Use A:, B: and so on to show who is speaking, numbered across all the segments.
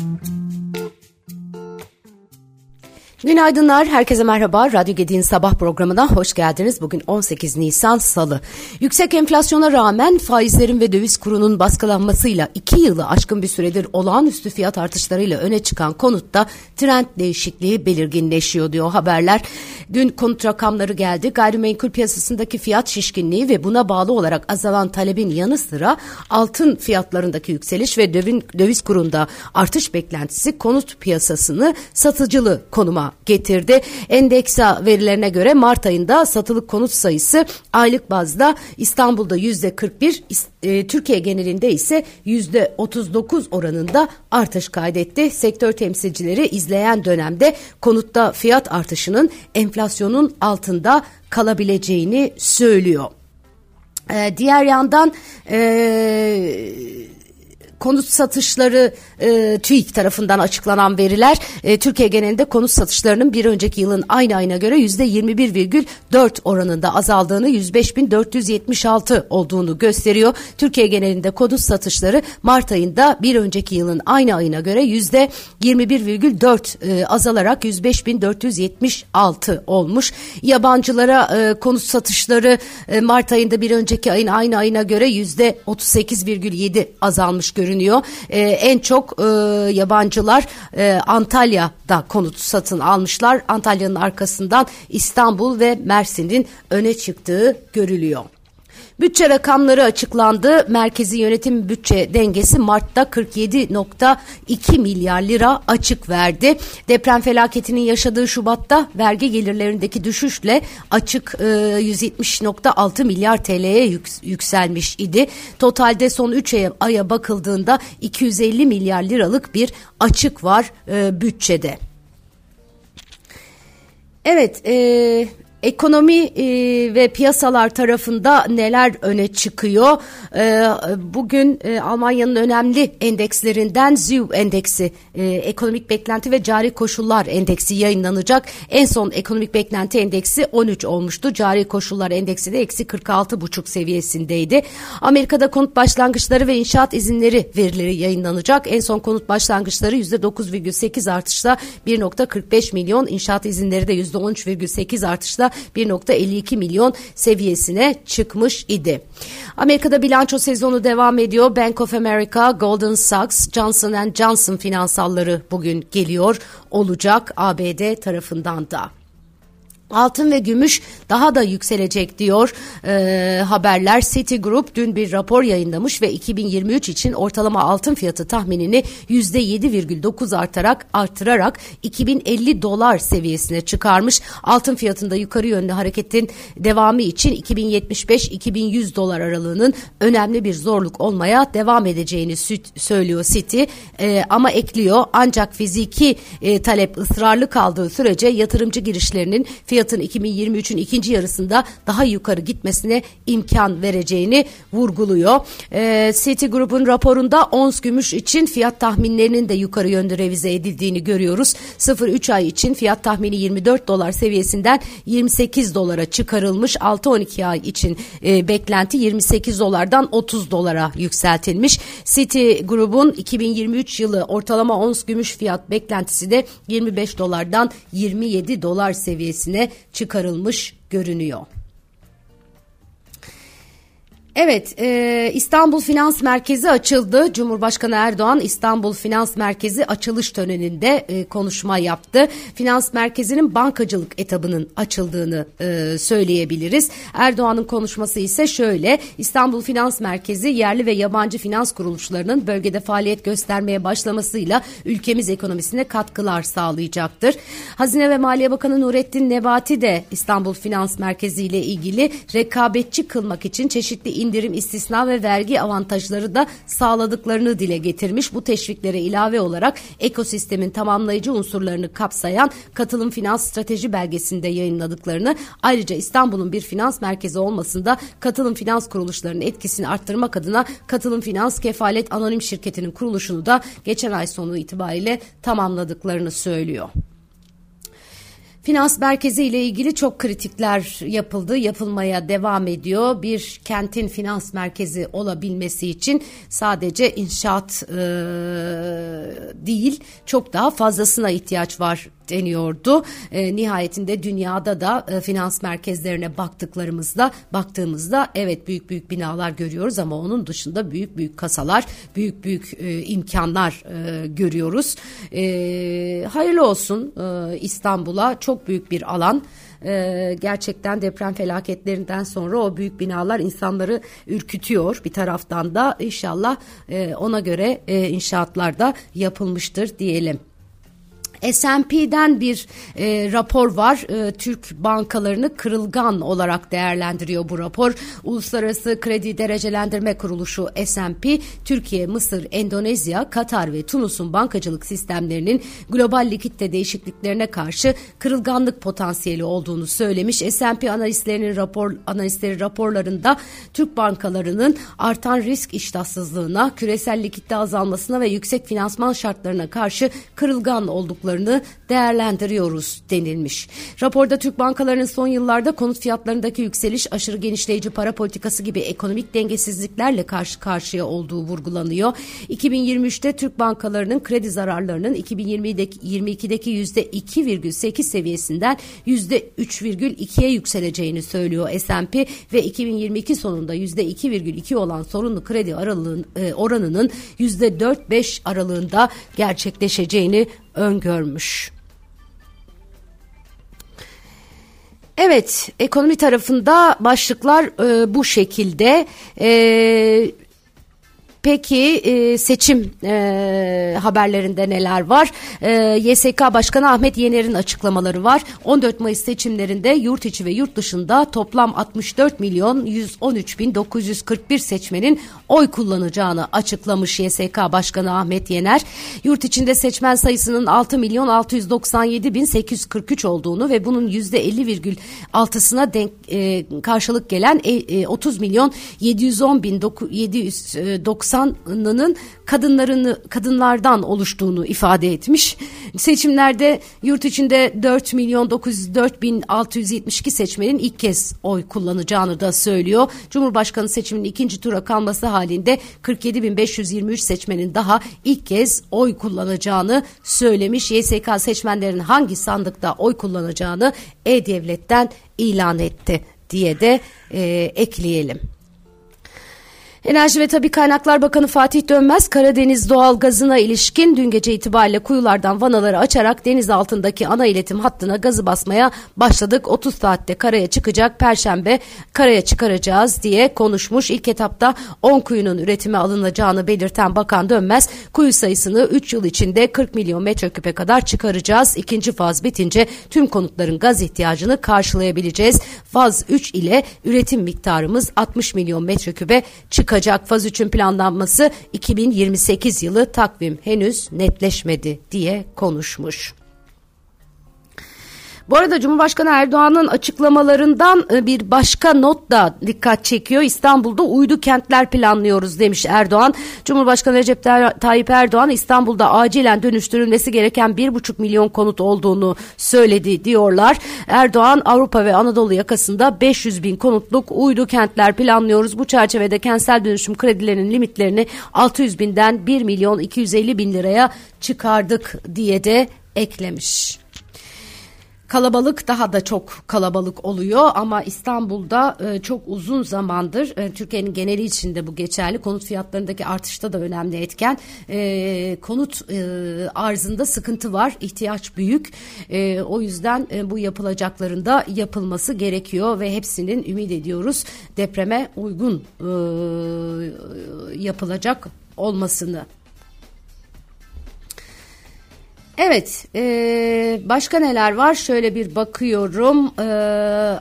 A: Mm-hmm. Günaydınlar, herkese merhaba. Radyo Gedi'nin sabah programına hoş geldiniz. Bugün 18 Nisan Salı. Yüksek enflasyona rağmen faizlerin ve döviz kurunun baskılanmasıyla iki yılı aşkın bir süredir olağanüstü fiyat artışlarıyla öne çıkan konutta trend değişikliği belirginleşiyor diyor haberler. Dün konut rakamları geldi. Gayrimenkul piyasasındaki fiyat şişkinliği ve buna bağlı olarak azalan talebin yanı sıra altın fiyatlarındaki yükseliş ve döviz kurunda artış beklentisi konut piyasasını satıcılı konuma getirdi. Endeksa verilerine göre Mart ayında satılık konut sayısı aylık bazda İstanbul'da yüzde 41, e, Türkiye genelinde ise yüzde 39 oranında artış kaydetti. Sektör temsilcileri izleyen dönemde konutta fiyat artışının enflasyonun altında kalabileceğini söylüyor. Ee, diğer yandan e, konut satışları e, TÜİK tarafından açıklanan veriler e, Türkiye genelinde konut satışlarının bir önceki yılın aynı ayına göre yüzde 21,4 oranında azaldığını 105.476 olduğunu gösteriyor. Türkiye genelinde konut satışları Mart ayında bir önceki yılın aynı ayına göre yüzde 21,4 e, azalarak 105.476 olmuş. Yabancılara e, konut satışları e, Mart ayında bir önceki ayın aynı ayına göre yüzde 38,7 azalmış görünüyor görünüyor. E, en çok e, yabancılar e, Antalya'da konut satın almışlar. Antalya'nın arkasından İstanbul ve Mersin'in öne çıktığı görülüyor. Bütçe rakamları açıklandı. Merkezi yönetim bütçe dengesi Mart'ta 47.2 milyar lira açık verdi. Deprem felaketinin yaşadığı Şubat'ta vergi gelirlerindeki düşüşle açık e, 170.6 milyar TL'ye yükselmiş idi. Totalde son 3 aya, aya bakıldığında 250 milyar liralık bir açık var e, bütçede. Evet, e, Ekonomi e, ve piyasalar tarafında neler öne çıkıyor? E, bugün e, Almanya'nın önemli endekslerinden ZÜ endeksi, ekonomik beklenti ve cari koşullar endeksi yayınlanacak. En son ekonomik beklenti endeksi 13 olmuştu. Cari koşullar endeksi de eksi 46,5 seviyesindeydi. Amerika'da konut başlangıçları ve inşaat izinleri verileri yayınlanacak. En son konut başlangıçları %9,8 artışla 1.45 milyon, inşaat izinleri de %13,8 artışla 1.52 milyon seviyesine çıkmış idi. Amerika'da bilanço sezonu devam ediyor. Bank of America, Goldman Sachs, Johnson Johnson finansalları bugün geliyor olacak ABD tarafından da. Altın ve gümüş daha da yükselecek diyor e, haberler. Citigroup dün bir rapor yayınlamış ve 2023 için ortalama altın fiyatı tahminini %7,9 artarak artırarak 2050 dolar seviyesine çıkarmış. Altın fiyatında yukarı yönlü hareketin devamı için 2075-2100 dolar aralığının önemli bir zorluk olmaya devam edeceğini söylüyor Citi e, ama ekliyor ancak fiziki e, talep ısrarlı kaldığı sürece yatırımcı girişlerinin fiyat fiyatın 2023'ün ikinci yarısında daha yukarı gitmesine imkan vereceğini vurguluyor. E, Group'un raporunda ons gümüş için fiyat tahminlerinin de yukarı yönde revize edildiğini görüyoruz. 0-3 ay için fiyat tahmini 24 dolar seviyesinden 28 dolara çıkarılmış. 6-12 ay için e, beklenti 28 dolardan 30 dolara yükseltilmiş. City Group'un 2023 yılı ortalama ons gümüş fiyat beklentisi de 25 dolardan 27 dolar seviyesine çıkarılmış görünüyor. Evet, e, İstanbul Finans Merkezi açıldı. Cumhurbaşkanı Erdoğan İstanbul Finans Merkezi açılış töreninde e, konuşma yaptı. Finans Merkezi'nin bankacılık etabının açıldığını e, söyleyebiliriz. Erdoğan'ın konuşması ise şöyle: İstanbul Finans Merkezi yerli ve yabancı finans kuruluşlarının bölgede faaliyet göstermeye başlamasıyla ülkemiz ekonomisine katkılar sağlayacaktır. Hazine ve Maliye Bakanı Nurettin Nebati de İstanbul Finans Merkezi ile ilgili rekabetçi kılmak için çeşitli indirim, istisna ve vergi avantajları da sağladıklarını dile getirmiş. Bu teşviklere ilave olarak ekosistemin tamamlayıcı unsurlarını kapsayan katılım finans strateji belgesinde yayınladıklarını ayrıca İstanbul'un bir finans merkezi olmasında katılım finans kuruluşlarının etkisini arttırmak adına katılım finans kefalet anonim şirketinin kuruluşunu da geçen ay sonu itibariyle tamamladıklarını söylüyor. Finans merkezi ile ilgili çok kritikler yapıldı, yapılmaya devam ediyor. Bir kentin finans merkezi olabilmesi için sadece inşaat e, değil, çok daha fazlasına ihtiyaç var deniyordu. E, nihayetinde dünyada da e, finans merkezlerine baktıklarımızda baktığımızda evet büyük büyük binalar görüyoruz ama onun dışında büyük büyük kasalar, büyük büyük e, imkanlar e, görüyoruz. E, hayırlı olsun e, İstanbul'a çok büyük bir alan. Ee, gerçekten deprem felaketlerinden sonra o büyük binalar insanları ürkütüyor bir taraftan da inşallah e, ona göre e, inşaatlar da yapılmıştır diyelim. S&P'den bir e, rapor var. E, Türk bankalarını kırılgan olarak değerlendiriyor bu rapor. Uluslararası Kredi Derecelendirme Kuruluşu S&P, Türkiye, Mısır, Endonezya, Katar ve Tunus'un bankacılık sistemlerinin global likitte değişikliklerine karşı kırılganlık potansiyeli olduğunu söylemiş. S&P analistlerinin rapor analistleri raporlarında Türk bankalarının artan risk iştahsızlığına, küresel likitte azalmasına ve yüksek finansman şartlarına karşı kırılgan oldukları fiyatlarını değerlendiriyoruz denilmiş. Raporda Türk bankalarının son yıllarda konut fiyatlarındaki yükseliş, aşırı genişleyici para politikası gibi ekonomik dengesizliklerle karşı karşıya olduğu vurgulanıyor. 2023'te Türk bankalarının kredi zararlarının 2022'deki %2,8 seviyesinden %3,2'ye yükseleceğini söylüyor S&P ve 2022 sonunda %2,2 olan sorunlu kredi aralığın, e, oranının %4-5 aralığında gerçekleşeceğini öngörmüş. Evet, ekonomi tarafında başlıklar e, bu şekilde. E, Peki e, seçim e, haberlerinde neler var? E, YSK Başkanı Ahmet Yener'in açıklamaları var. 14 Mayıs seçimlerinde yurt içi ve yurt dışında toplam 64 milyon 113 bin 941 seçmenin oy kullanacağını açıklamış YSK Başkanı Ahmet Yener. Yurt içinde seçmen sayısının 6 milyon 697 bin 843 olduğunu ve bunun %50,6'sına denk e, karşılık gelen e, e, 30 milyon 710 bin 790 %90'ının kadınlarını kadınlardan oluştuğunu ifade etmiş. Seçimlerde yurt içinde 4 milyon 904 bin 672 seçmenin ilk kez oy kullanacağını da söylüyor. Cumhurbaşkanı seçiminin ikinci tura kalması halinde 47 bin 523 seçmenin daha ilk kez oy kullanacağını söylemiş. YSK seçmenlerin hangi sandıkta oy kullanacağını E-Devlet'ten ilan etti diye de e, ekleyelim. Enerji ve Tabi Kaynaklar Bakanı Fatih Dönmez, Karadeniz doğal gazına ilişkin dün gece itibariyle kuyulardan vanaları açarak deniz altındaki ana iletim hattına gazı basmaya başladık. 30 saatte karaya çıkacak, perşembe karaya çıkaracağız diye konuşmuş. İlk etapta 10 kuyunun üretime alınacağını belirten Bakan Dönmez, kuyu sayısını 3 yıl içinde 40 milyon metreküpe kadar çıkaracağız. İkinci faz bitince tüm konutların gaz ihtiyacını karşılayabileceğiz. Faz 3 ile üretim miktarımız 60 milyon metreküpe çıkacak çıkacak faz 3'ün planlanması 2028 yılı takvim henüz netleşmedi diye konuşmuş. Bu arada Cumhurbaşkanı Erdoğan'ın açıklamalarından e, bir başka not da dikkat çekiyor. İstanbul'da uydu kentler planlıyoruz demiş Erdoğan. Cumhurbaşkanı Recep Tayyip Erdoğan İstanbul'da acilen dönüştürülmesi gereken bir buçuk milyon konut olduğunu söyledi diyorlar. Erdoğan Avrupa ve Anadolu yakasında 500 bin konutluk uydu kentler planlıyoruz. Bu çerçevede kentsel dönüşüm kredilerinin limitlerini 600 binden 1 milyon 250 bin liraya çıkardık diye de eklemiş. Kalabalık daha da çok kalabalık oluyor ama İstanbul'da e, çok uzun zamandır e, Türkiye'nin geneli içinde bu geçerli. Konut fiyatlarındaki artışta da önemli etken. E, konut e, arzında sıkıntı var ihtiyaç büyük. E, o yüzden e, bu yapılacakların da yapılması gerekiyor ve hepsinin ümit ediyoruz depreme uygun e, yapılacak olmasını. Evet, e, başka neler var? Şöyle bir bakıyorum. E,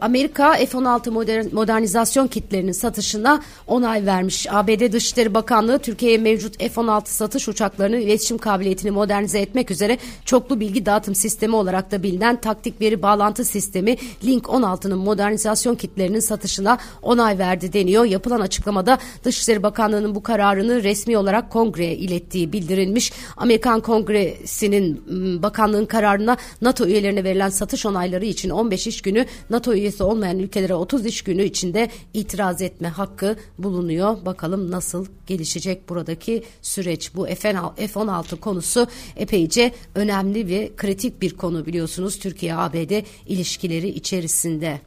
A: Amerika F-16 modern, modernizasyon kitlerinin satışına onay vermiş. ABD Dışişleri Bakanlığı Türkiye'ye mevcut F-16 satış uçaklarının iletişim kabiliyetini modernize etmek üzere çoklu bilgi dağıtım sistemi olarak da bilinen taktik veri bağlantı sistemi Link 16'nın modernizasyon kitlerinin satışına onay verdi deniyor. Yapılan açıklamada Dışişleri Bakanlığı'nın bu kararını resmi olarak kongreye ilettiği bildirilmiş. Amerikan Kongresi'nin Bakanlığın kararına NATO üyelerine verilen satış onayları için 15 iş günü, NATO üyesi olmayan ülkelere 30 iş günü içinde itiraz etme hakkı bulunuyor. Bakalım nasıl gelişecek buradaki süreç. Bu F-16 konusu epeyce önemli ve kritik bir konu biliyorsunuz Türkiye-ABD ilişkileri içerisinde.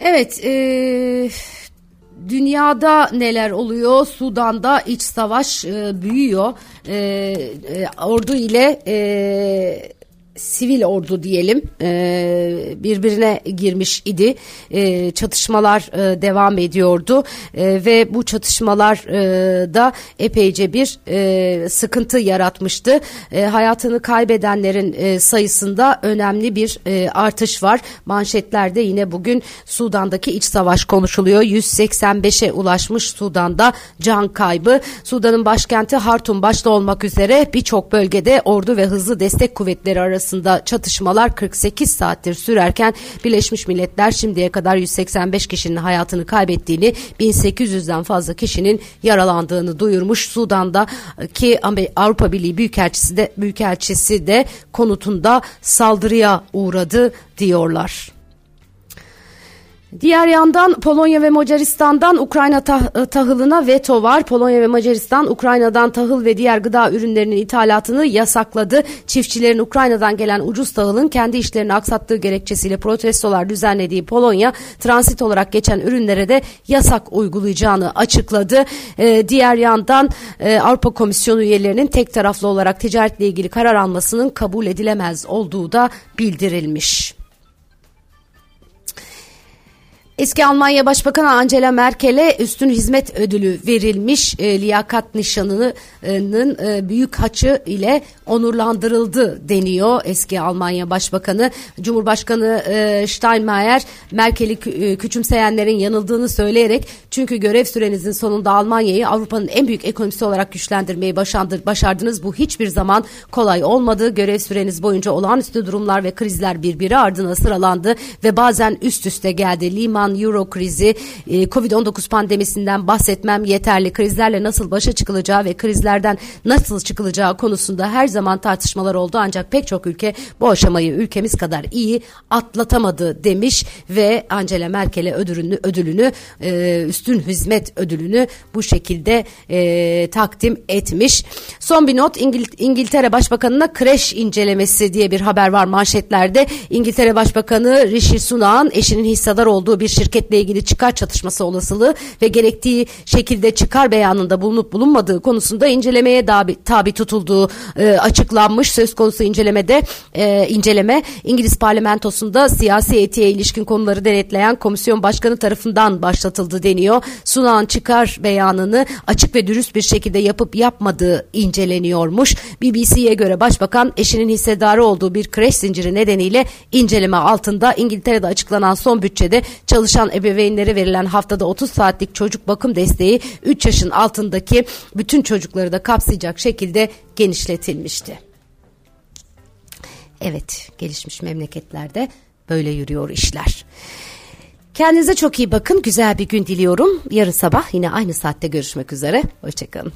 A: Evet, e, dünyada neler oluyor? Sudan'da iç savaş e, büyüyor. E, e, ordu ile e, sivil ordu diyelim e, birbirine girmiş idi. E, çatışmalar e, devam ediyordu ve bu çatışmalar da epeyce bir sıkıntı yaratmıştı. Hayatını kaybedenlerin sayısında önemli bir artış var. Manşetlerde yine bugün Sudan'daki iç savaş konuşuluyor. 185'e ulaşmış Sudan'da can kaybı. Sudan'ın başkenti Hartum başta olmak üzere birçok bölgede ordu ve hızlı destek kuvvetleri arasında arasında çatışmalar 48 saattir sürerken Birleşmiş Milletler şimdiye kadar 185 kişinin hayatını kaybettiğini, 1800'den fazla kişinin yaralandığını duyurmuş. Sudan'da ki Avrupa Birliği Büyükelçisi de Büyükelçisi de konutunda saldırıya uğradı diyorlar. Diğer yandan Polonya ve Macaristan'dan Ukrayna tah- tahılına veto var. Polonya ve Macaristan Ukrayna'dan tahıl ve diğer gıda ürünlerinin ithalatını yasakladı. Çiftçilerin Ukrayna'dan gelen ucuz tahılın kendi işlerini aksattığı gerekçesiyle protestolar düzenlediği Polonya transit olarak geçen ürünlere de yasak uygulayacağını açıkladı. Ee, diğer yandan e, Avrupa Komisyonu üyelerinin tek taraflı olarak ticaretle ilgili karar almasının kabul edilemez olduğu da bildirilmiş. Eski Almanya Başbakanı Angela Merkel'e üstün hizmet ödülü verilmiş. E, liyakat nişanının e, büyük haçı ile onurlandırıldı deniyor eski Almanya Başbakanı. Cumhurbaşkanı e, Steinmeier Merkel'i e, küçümseyenlerin yanıldığını söyleyerek çünkü görev sürenizin sonunda Almanya'yı Avrupa'nın en büyük ekonomisi olarak güçlendirmeyi başardır, başardınız. Bu hiçbir zaman kolay olmadı. Görev süreniz boyunca olağanüstü durumlar ve krizler birbiri ardına sıralandı ve bazen üst üste geldi. Lehman yaşanan euro krizi, e, Covid-19 pandemisinden bahsetmem yeterli. Krizlerle nasıl başa çıkılacağı ve krizlerden nasıl çıkılacağı konusunda her zaman tartışmalar oldu ancak pek çok ülke bu aşamayı ülkemiz kadar iyi atlatamadı demiş ve Angela Merkel'e ödülünü, ödülünü e, üstün hizmet ödülünü bu şekilde e, takdim etmiş. Son bir not İngil İngiltere Başbakanı'na kreş incelemesi diye bir haber var manşetlerde. İngiltere Başbakanı Rishi Sunak'ın eşinin hissedar olduğu bir şirketle ilgili çıkar çatışması olasılığı ve gerektiği şekilde çıkar beyanında bulunup bulunmadığı konusunda incelemeye tabi, tabi tutulduğu e, açıklanmış. Söz konusu incelemede e, inceleme İngiliz parlamentosunda siyasi etiğe ilişkin konuları denetleyen komisyon başkanı tarafından başlatıldı deniyor. Sunan çıkar beyanını açık ve dürüst bir şekilde yapıp yapmadığı inceleniyormuş. BBC'ye göre başbakan eşinin hissedarı olduğu bir kreş zinciri nedeniyle inceleme altında İngiltere'de açıklanan son bütçede çalış çalışan ebeveynlere verilen haftada 30 saatlik çocuk bakım desteği 3 yaşın altındaki bütün çocukları da kapsayacak şekilde genişletilmişti. Evet, gelişmiş memleketlerde böyle yürüyor işler. Kendinize çok iyi bakın. Güzel bir gün diliyorum. Yarın sabah yine aynı saatte görüşmek üzere. Hoşçakalın.